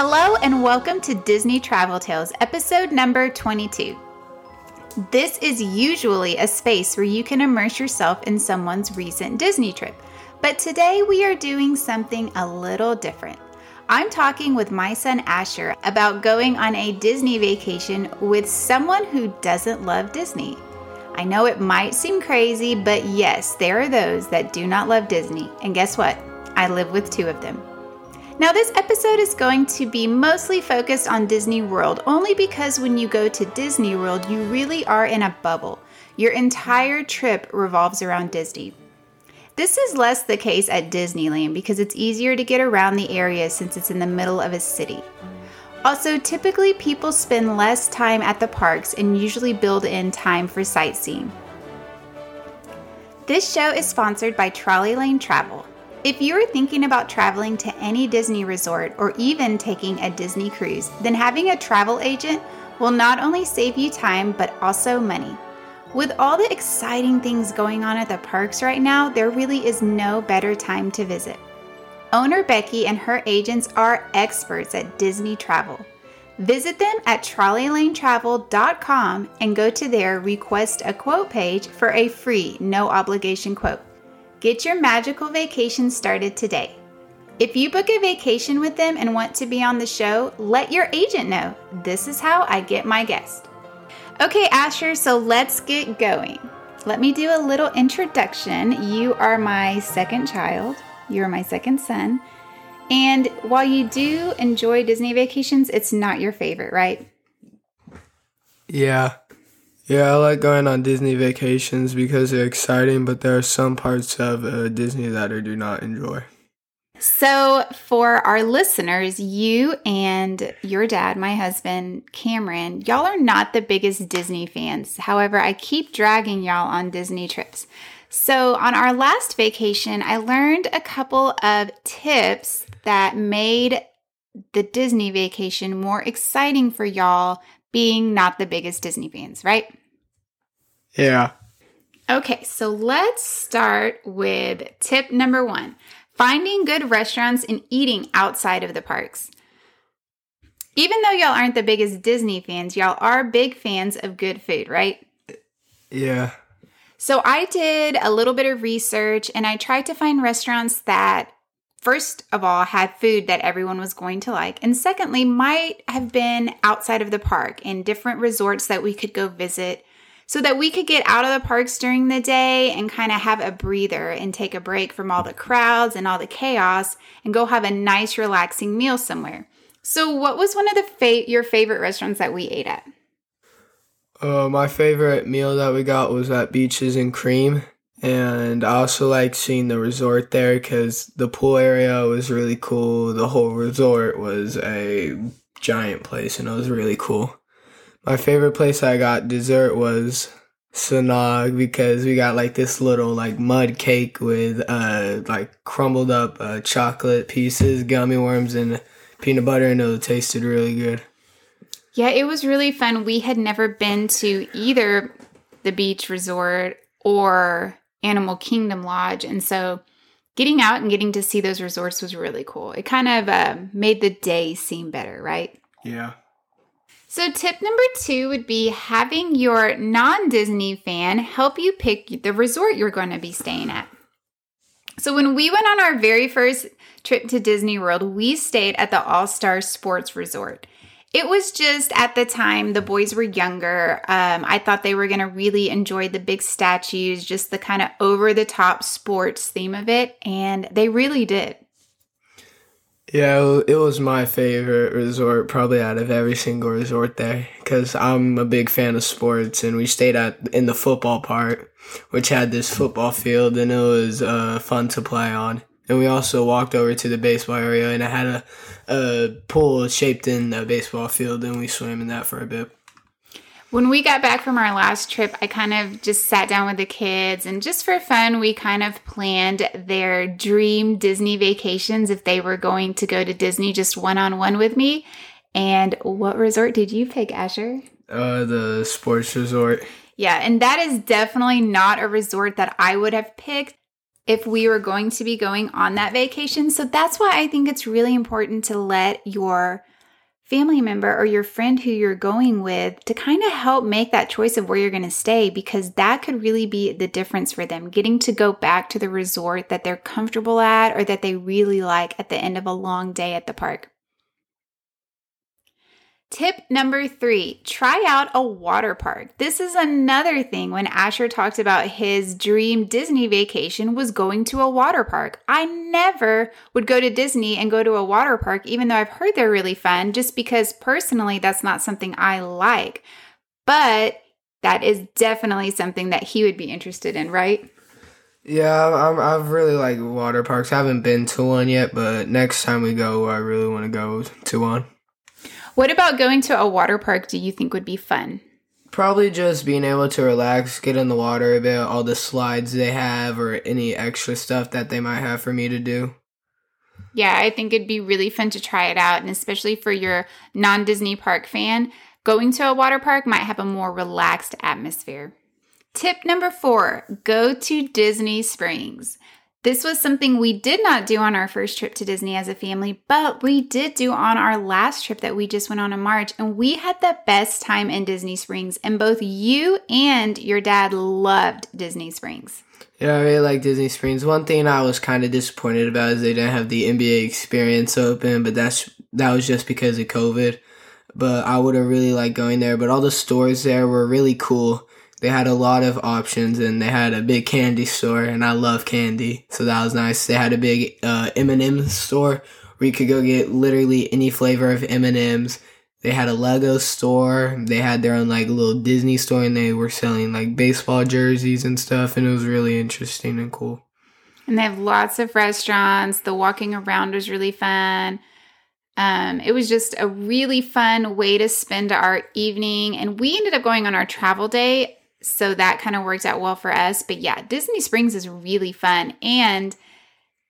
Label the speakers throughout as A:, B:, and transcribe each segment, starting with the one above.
A: Hello, and welcome to Disney Travel Tales, episode number 22. This is usually a space where you can immerse yourself in someone's recent Disney trip, but today we are doing something a little different. I'm talking with my son Asher about going on a Disney vacation with someone who doesn't love Disney. I know it might seem crazy, but yes, there are those that do not love Disney, and guess what? I live with two of them. Now, this episode is going to be mostly focused on Disney World only because when you go to Disney World, you really are in a bubble. Your entire trip revolves around Disney. This is less the case at Disneyland because it's easier to get around the area since it's in the middle of a city. Also, typically people spend less time at the parks and usually build in time for sightseeing. This show is sponsored by Trolley Lane Travel. If you are thinking about traveling to any Disney resort or even taking a Disney cruise, then having a travel agent will not only save you time but also money. With all the exciting things going on at the parks right now, there really is no better time to visit. Owner Becky and her agents are experts at Disney travel. Visit them at trolleylanetravel.com and go to their request a quote page for a free, no obligation quote. Get your magical vacation started today. If you book a vacation with them and want to be on the show, let your agent know. This is how I get my guest. Okay, Asher, so let's get going. Let me do a little introduction. You are my second child, you are my second son. And while you do enjoy Disney vacations, it's not your favorite, right?
B: Yeah. Yeah, I like going on Disney vacations because they're exciting, but there are some parts of uh, Disney that I do not enjoy.
A: So, for our listeners, you and your dad, my husband, Cameron, y'all are not the biggest Disney fans. However, I keep dragging y'all on Disney trips. So, on our last vacation, I learned a couple of tips that made the Disney vacation more exciting for y'all being not the biggest Disney fans, right?
B: Yeah.
A: Okay, so let's start with tip number one finding good restaurants and eating outside of the parks. Even though y'all aren't the biggest Disney fans, y'all are big fans of good food, right?
B: Yeah.
A: So I did a little bit of research and I tried to find restaurants that first of all had food that everyone was going to like and secondly might have been outside of the park in different resorts that we could go visit so that we could get out of the parks during the day and kind of have a breather and take a break from all the crowds and all the chaos and go have a nice relaxing meal somewhere. So what was one of the fa- your favorite restaurants that we ate at?
B: Uh, my favorite meal that we got was at Beaches and Cream. And I also like seeing the resort there because the pool area was really cool. The whole resort was a giant place and it was really cool. My favorite place I got dessert was Sanaa because we got like this little like mud cake with uh like crumbled up uh, chocolate pieces, gummy worms, and peanut butter, and it tasted really good.
A: Yeah, it was really fun. We had never been to either the beach resort or Animal Kingdom Lodge, and so getting out and getting to see those resorts was really cool. It kind of uh, made the day seem better, right?
B: Yeah.
A: So, tip number two would be having your non Disney fan help you pick the resort you're going to be staying at. So, when we went on our very first trip to Disney World, we stayed at the All Star Sports Resort. It was just at the time the boys were younger. Um, I thought they were going to really enjoy the big statues, just the kind of over the top sports theme of it, and they really did.
B: Yeah, it was my favorite resort, probably out of every single resort there, because I'm a big fan of sports, and we stayed at in the football part, which had this football field, and it was uh, fun to play on. And we also walked over to the baseball area, and it had a, a pool shaped in a baseball field, and we swam in that for a bit.
A: When we got back from our last trip, I kind of just sat down with the kids and just for fun, we kind of planned their dream Disney vacations if they were going to go to Disney just one on one with me. And what resort did you pick, Asher?
B: Uh, the sports resort.
A: Yeah, and that is definitely not a resort that I would have picked. If we were going to be going on that vacation. So that's why I think it's really important to let your family member or your friend who you're going with to kind of help make that choice of where you're going to stay because that could really be the difference for them getting to go back to the resort that they're comfortable at or that they really like at the end of a long day at the park. Tip number three try out a water park. This is another thing when Asher talked about his dream Disney vacation was going to a water park. I never would go to Disney and go to a water park, even though I've heard they're really fun, just because personally that's not something I like. But that is definitely something that he would be interested in, right?
B: Yeah, I'm, I've really like water parks. I haven't been to one yet, but next time we go, I really want to go to one.
A: What about going to a water park do you think would be fun?
B: Probably just being able to relax, get in the water a bit, all the slides they have, or any extra stuff that they might have for me to do.
A: Yeah, I think it'd be really fun to try it out. And especially for your non Disney park fan, going to a water park might have a more relaxed atmosphere. Tip number four go to Disney Springs. This was something we did not do on our first trip to Disney as a family, but we did do on our last trip that we just went on in March. And we had the best time in Disney Springs. And both you and your dad loved Disney Springs.
B: Yeah, I really like Disney Springs. One thing I was kind of disappointed about is they didn't have the NBA experience open, but that's that was just because of COVID. But I would have really liked going there. But all the stores there were really cool they had a lot of options and they had a big candy store and I love candy. So that was nice. They had a big uh, M&M store where you could go get literally any flavor of M&Ms. They had a Lego store. They had their own like little Disney store and they were selling like baseball jerseys and stuff and it was really interesting and cool.
A: And they have lots of restaurants. The walking around was really fun. Um, it was just a really fun way to spend our evening. And we ended up going on our travel day so that kind of worked out well for us. But yeah, Disney Springs is really fun. And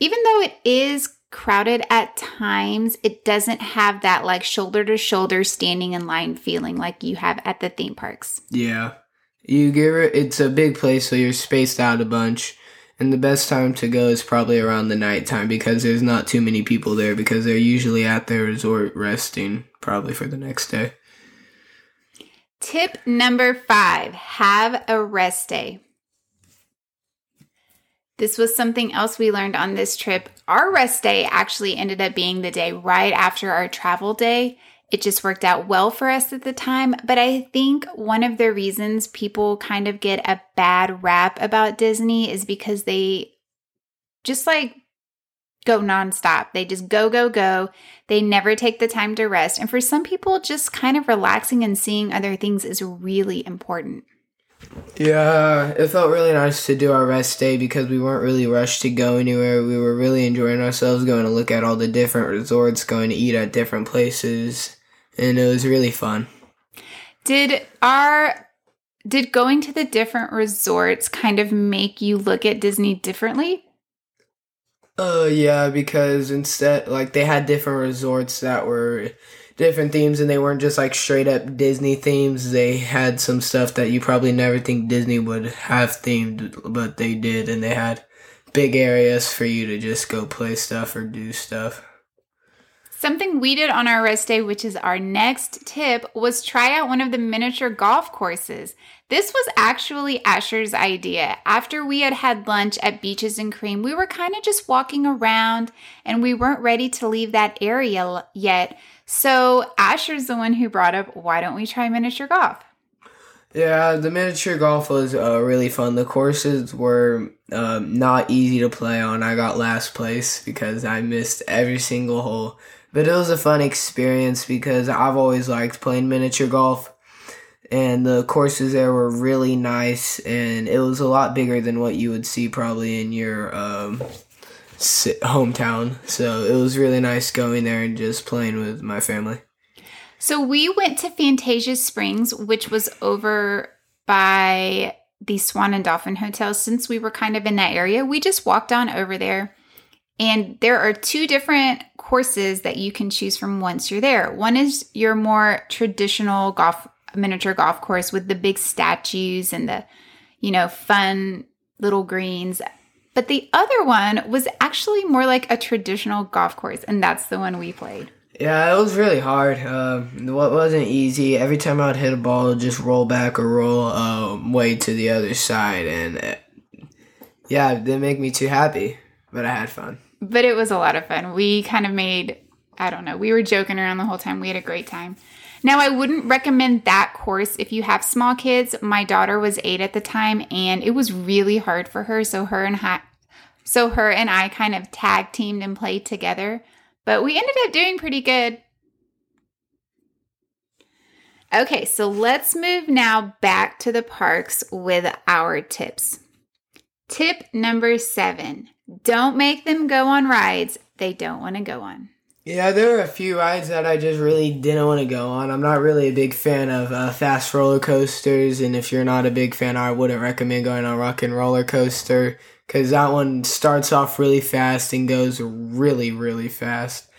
A: even though it is crowded at times, it doesn't have that like shoulder to shoulder standing in line feeling like you have at the theme parks.
B: Yeah. You give it, it's a big place, so you're spaced out a bunch. And the best time to go is probably around the nighttime because there's not too many people there because they're usually at their resort resting, probably for the next day.
A: Tip number five have a rest day. This was something else we learned on this trip. Our rest day actually ended up being the day right after our travel day. It just worked out well for us at the time. But I think one of the reasons people kind of get a bad rap about Disney is because they just like go nonstop. They just go, go, go. They never take the time to rest. And for some people, just kind of relaxing and seeing other things is really important.
B: Yeah, it felt really nice to do our rest day because we weren't really rushed to go anywhere. We were really enjoying ourselves, going to look at all the different resorts, going to eat at different places, and it was really fun.
A: Did our did going to the different resorts kind of make you look at Disney differently?
B: Uh, yeah, because instead, like, they had different resorts that were different themes and they weren't just like straight up Disney themes. They had some stuff that you probably never think Disney would have themed, but they did, and they had big areas for you to just go play stuff or do stuff.
A: Something we did on our rest day, which is our next tip, was try out one of the miniature golf courses. This was actually Asher's idea. After we had had lunch at Beaches and Cream, we were kind of just walking around and we weren't ready to leave that area yet. So Asher's the one who brought up, why don't we try miniature golf?
B: Yeah, the miniature golf was uh, really fun. The courses were um, not easy to play on. I got last place because I missed every single hole. But it was a fun experience because I've always liked playing miniature golf. And the courses there were really nice, and it was a lot bigger than what you would see probably in your um, hometown. So it was really nice going there and just playing with my family.
A: So we went to Fantasia Springs, which was over by the Swan and Dolphin Hotel. Since we were kind of in that area, we just walked on over there and there are two different courses that you can choose from once you're there. One is your more traditional golf miniature golf course with the big statues and the you know fun little greens. but the other one was actually more like a traditional golf course, and that's the one we played.
B: Yeah, it was really hard. Uh, it wasn't easy. Every time I'd hit a ball, it'd just roll back or roll uh, way to the other side, and uh, yeah, it didn't make me too happy, but I had fun.
A: But it was a lot of fun. We kind of made, I don't know, we were joking around the whole time. We had a great time. Now, I wouldn't recommend that course if you have small kids. My daughter was eight at the time, and it was really hard for her. So her and I, so her and I kind of tag teamed and played together. But we ended up doing pretty good. Okay, so let's move now back to the parks with our tips. Tip number seven don't make them go on rides they don't want to go on.
B: Yeah, there are a few rides that I just really didn't want to go on. I'm not really a big fan of uh, fast roller coasters, and if you're not a big fan, I wouldn't recommend going on Rock and Roller Coaster because that one starts off really fast and goes really, really fast.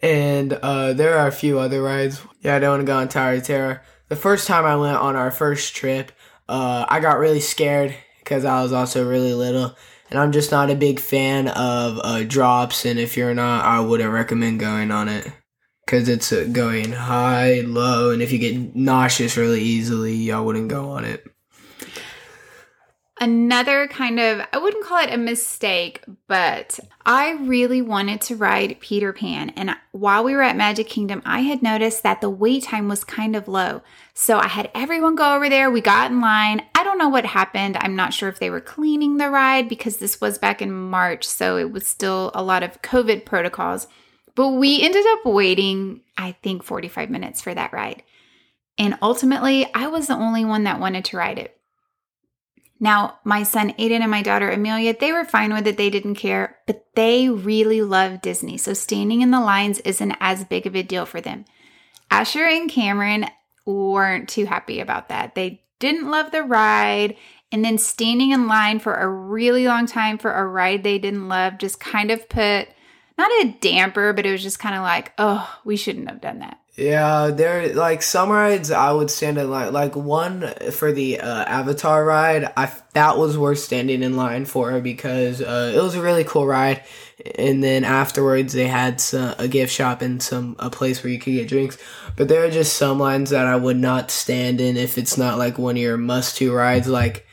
B: And uh, there are a few other rides. Yeah, I don't want to go on Tower Terror. The first time I went on our first trip, uh, I got really scared because I was also really little and I'm just not a big fan of uh, drops. And if you're not, I wouldn't recommend going on it because it's uh, going high, low, and if you get nauseous really easily, y'all wouldn't go on it.
A: Another kind of, I wouldn't call it a mistake, but I really wanted to ride Peter Pan. And while we were at Magic Kingdom, I had noticed that the wait time was kind of low. So I had everyone go over there. We got in line. I don't know what happened. I'm not sure if they were cleaning the ride because this was back in March. So it was still a lot of COVID protocols. But we ended up waiting, I think, 45 minutes for that ride. And ultimately, I was the only one that wanted to ride it. Now, my son Aiden and my daughter Amelia, they were fine with it. They didn't care, but they really love Disney. So standing in the lines isn't as big of a deal for them. Asher and Cameron weren't too happy about that. They didn't love the ride. And then standing in line for a really long time for a ride they didn't love just kind of put not a damper, but it was just kind of like, oh, we shouldn't have done that.
B: Yeah, there like some rides I would stand in line. Like one for the uh, Avatar ride, I that was worth standing in line for because uh, it was a really cool ride. And then afterwards, they had some, a gift shop and some a place where you could get drinks. But there are just some lines that I would not stand in if it's not like one of your must to rides. Like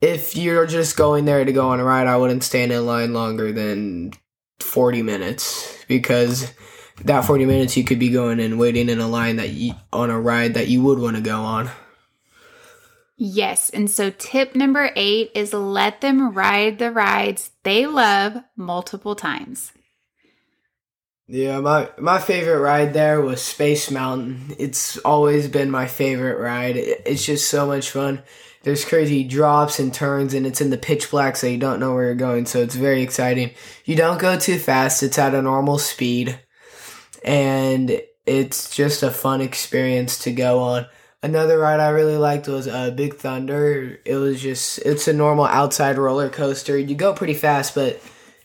B: if you're just going there to go on a ride, I wouldn't stand in line longer than forty minutes because that 40 minutes you could be going and waiting in a line that you, on a ride that you would want to go on.
A: Yes. And so tip number 8 is let them ride the rides they love multiple times.
B: Yeah, my my favorite ride there was Space Mountain. It's always been my favorite ride. It's just so much fun. There's crazy drops and turns, and it's in the pitch black, so you don't know where you're going. So it's very exciting. You don't go too fast. It's at a normal speed and it's just a fun experience to go on. Another ride I really liked was uh, Big Thunder. It was just it's a normal outside roller coaster. You go pretty fast, but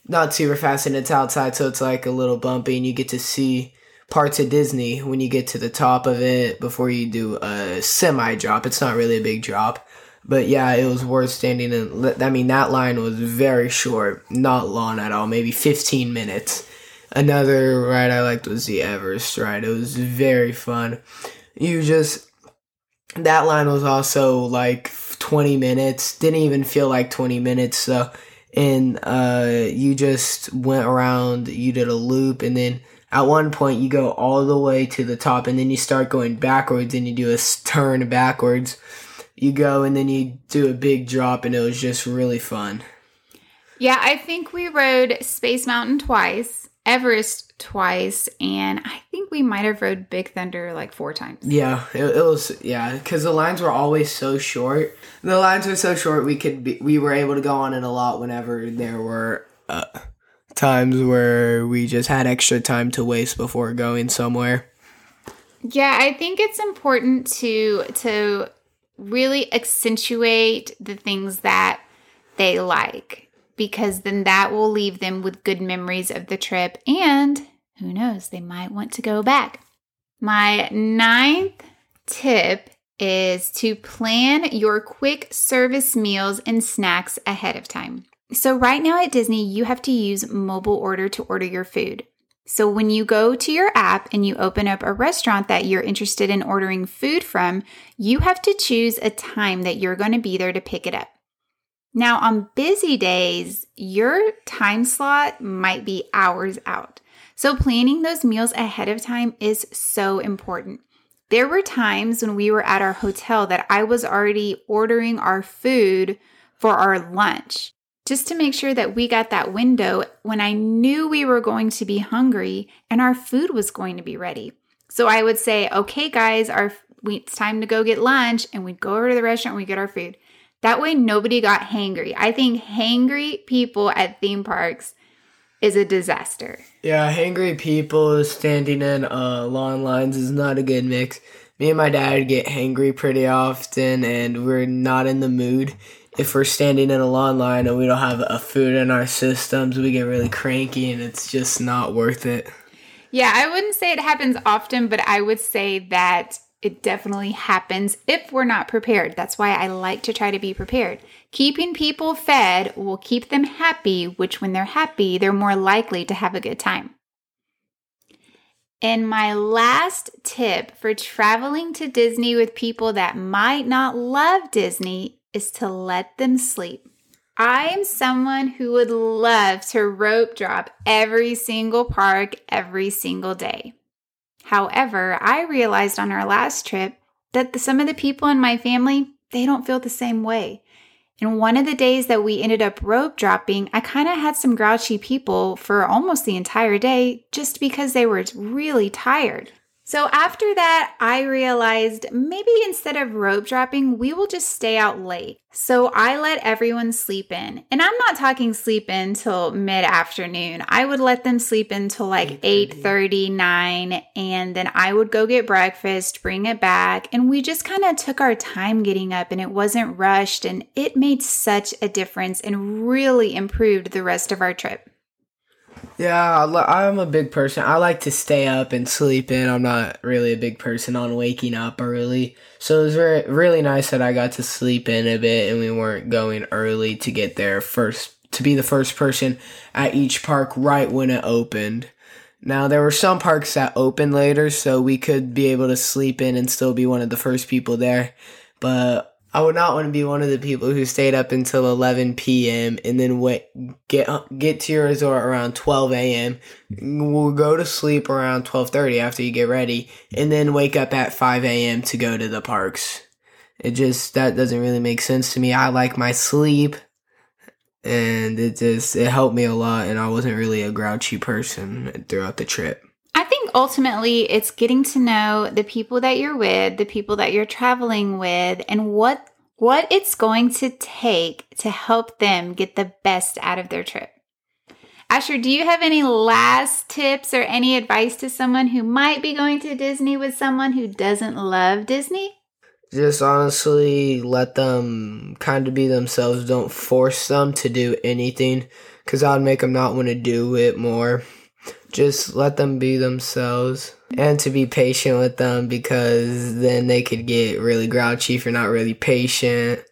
B: not super fast, and it's outside, so it's like a little bumpy, and you get to see parts of Disney when you get to the top of it before you do a semi drop. It's not really a big drop. But yeah, it was worth standing in. I mean, that line was very short, not long at all, maybe 15 minutes. Another ride I liked was the Everest ride. It was very fun. You just that line was also like 20 minutes. Didn't even feel like 20 minutes. So and uh you just went around, you did a loop and then at one point you go all the way to the top and then you start going backwards and you do a turn backwards. You go and then you do a big drop and it was just really fun.
A: Yeah, I think we rode Space Mountain twice Everest twice, and I think we might have rode Big Thunder like four times.
B: Yeah, it, it was yeah, because the lines were always so short. The lines were so short we could be, we were able to go on it a lot whenever there were uh, times where we just had extra time to waste before going somewhere.
A: Yeah, I think it's important to to really accentuate the things that they like because then that will leave them with good memories of the trip. And who knows, they might want to go back. My ninth tip is to plan your quick service meals and snacks ahead of time. So, right now at Disney, you have to use mobile order to order your food. So, when you go to your app and you open up a restaurant that you're interested in ordering food from, you have to choose a time that you're going to be there to pick it up. Now, on busy days, your time slot might be hours out. So, planning those meals ahead of time is so important. There were times when we were at our hotel that I was already ordering our food for our lunch just to make sure that we got that window when I knew we were going to be hungry and our food was going to be ready. So I would say, okay, guys, our it's time to go get lunch, and we'd go over to the restaurant and we get our food. That way, nobody got hangry. I think hangry people at theme parks is a disaster.
B: Yeah, hangry people standing in uh, long lines is not a good mix. Me and my dad get hangry pretty often, and we're not in the mood if we're standing in a long line and we don't have a food in our systems, we get really cranky and it's just not worth it.
A: Yeah, I wouldn't say it happens often, but I would say that it definitely happens if we're not prepared. That's why I like to try to be prepared. Keeping people fed will keep them happy, which when they're happy, they're more likely to have a good time. And my last tip for traveling to Disney with people that might not love Disney is to let them sleep. I am someone who would love to rope drop every single park every single day. However, I realized on our last trip that the, some of the people in my family, they don't feel the same way. And one of the days that we ended up rope dropping, I kind of had some grouchy people for almost the entire day just because they were really tired. So after that, I realized maybe instead of rope dropping, we will just stay out late. So I let everyone sleep in. And I'm not talking sleep in till mid-afternoon. I would let them sleep in until like 8 39, and then I would go get breakfast, bring it back, and we just kind of took our time getting up and it wasn't rushed and it made such a difference and really improved the rest of our trip.
B: Yeah, I'm a big person. I like to stay up and sleep in. I'm not really a big person on waking up early. So it was very, really nice that I got to sleep in a bit and we weren't going early to get there first, to be the first person at each park right when it opened. Now, there were some parks that opened later, so we could be able to sleep in and still be one of the first people there. But I would not want to be one of the people who stayed up until 11 p.m. and then wait, get uh, get to your resort around 12 a.m. We'll go to sleep around 12:30 after you get ready, and then wake up at 5 a.m. to go to the parks. It just that doesn't really make sense to me. I like my sleep, and it just it helped me a lot, and I wasn't really a grouchy person throughout the trip.
A: I think ultimately it's getting to know the people that you're with, the people that you're traveling with, and what what it's going to take to help them get the best out of their trip. Asher, do you have any last tips or any advice to someone who might be going to Disney with someone who doesn't love Disney?
B: Just honestly let them kind of be themselves. Don't force them to do anything because that would make them not want to do it more just let them be themselves and to be patient with them because then they could get really grouchy if you're not really patient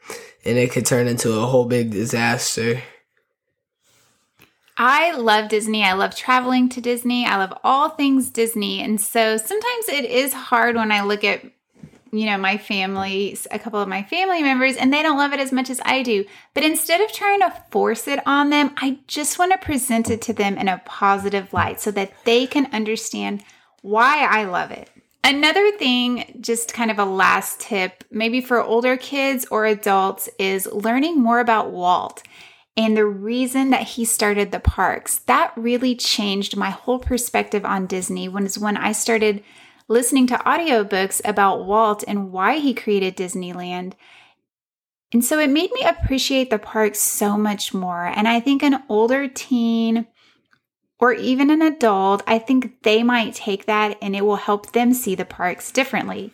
B: and it could turn into a whole big disaster.
A: I love Disney. I love traveling to Disney. I love all things Disney. And so sometimes it is hard when I look at you know, my family, a couple of my family members, and they don't love it as much as I do. But instead of trying to force it on them, I just want to present it to them in a positive light so that they can understand why I love it. Another thing, just kind of a last tip, maybe for older kids or adults, is learning more about Walt and the reason that he started the parks. That really changed my whole perspective on Disney when, when I started listening to audiobooks about Walt and why he created Disneyland. And so it made me appreciate the park so much more. And I think an older teen or even an adult, I think they might take that and it will help them see the parks differently.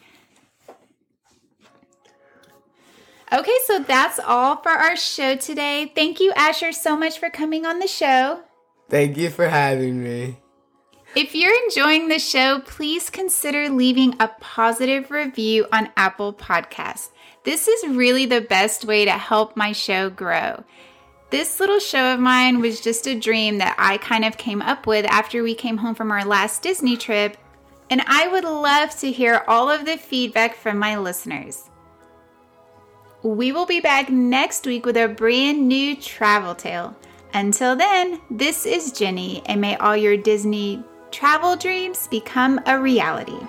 A: Okay, so that's all for our show today. Thank you, Asher, so much for coming on the show.
B: Thank you for having me.
A: If you're enjoying the show, please consider leaving a positive review on Apple Podcasts. This is really the best way to help my show grow. This little show of mine was just a dream that I kind of came up with after we came home from our last Disney trip, and I would love to hear all of the feedback from my listeners. We will be back next week with a brand new travel tale. Until then, this is Jenny, and may all your Disney travel dreams become a reality.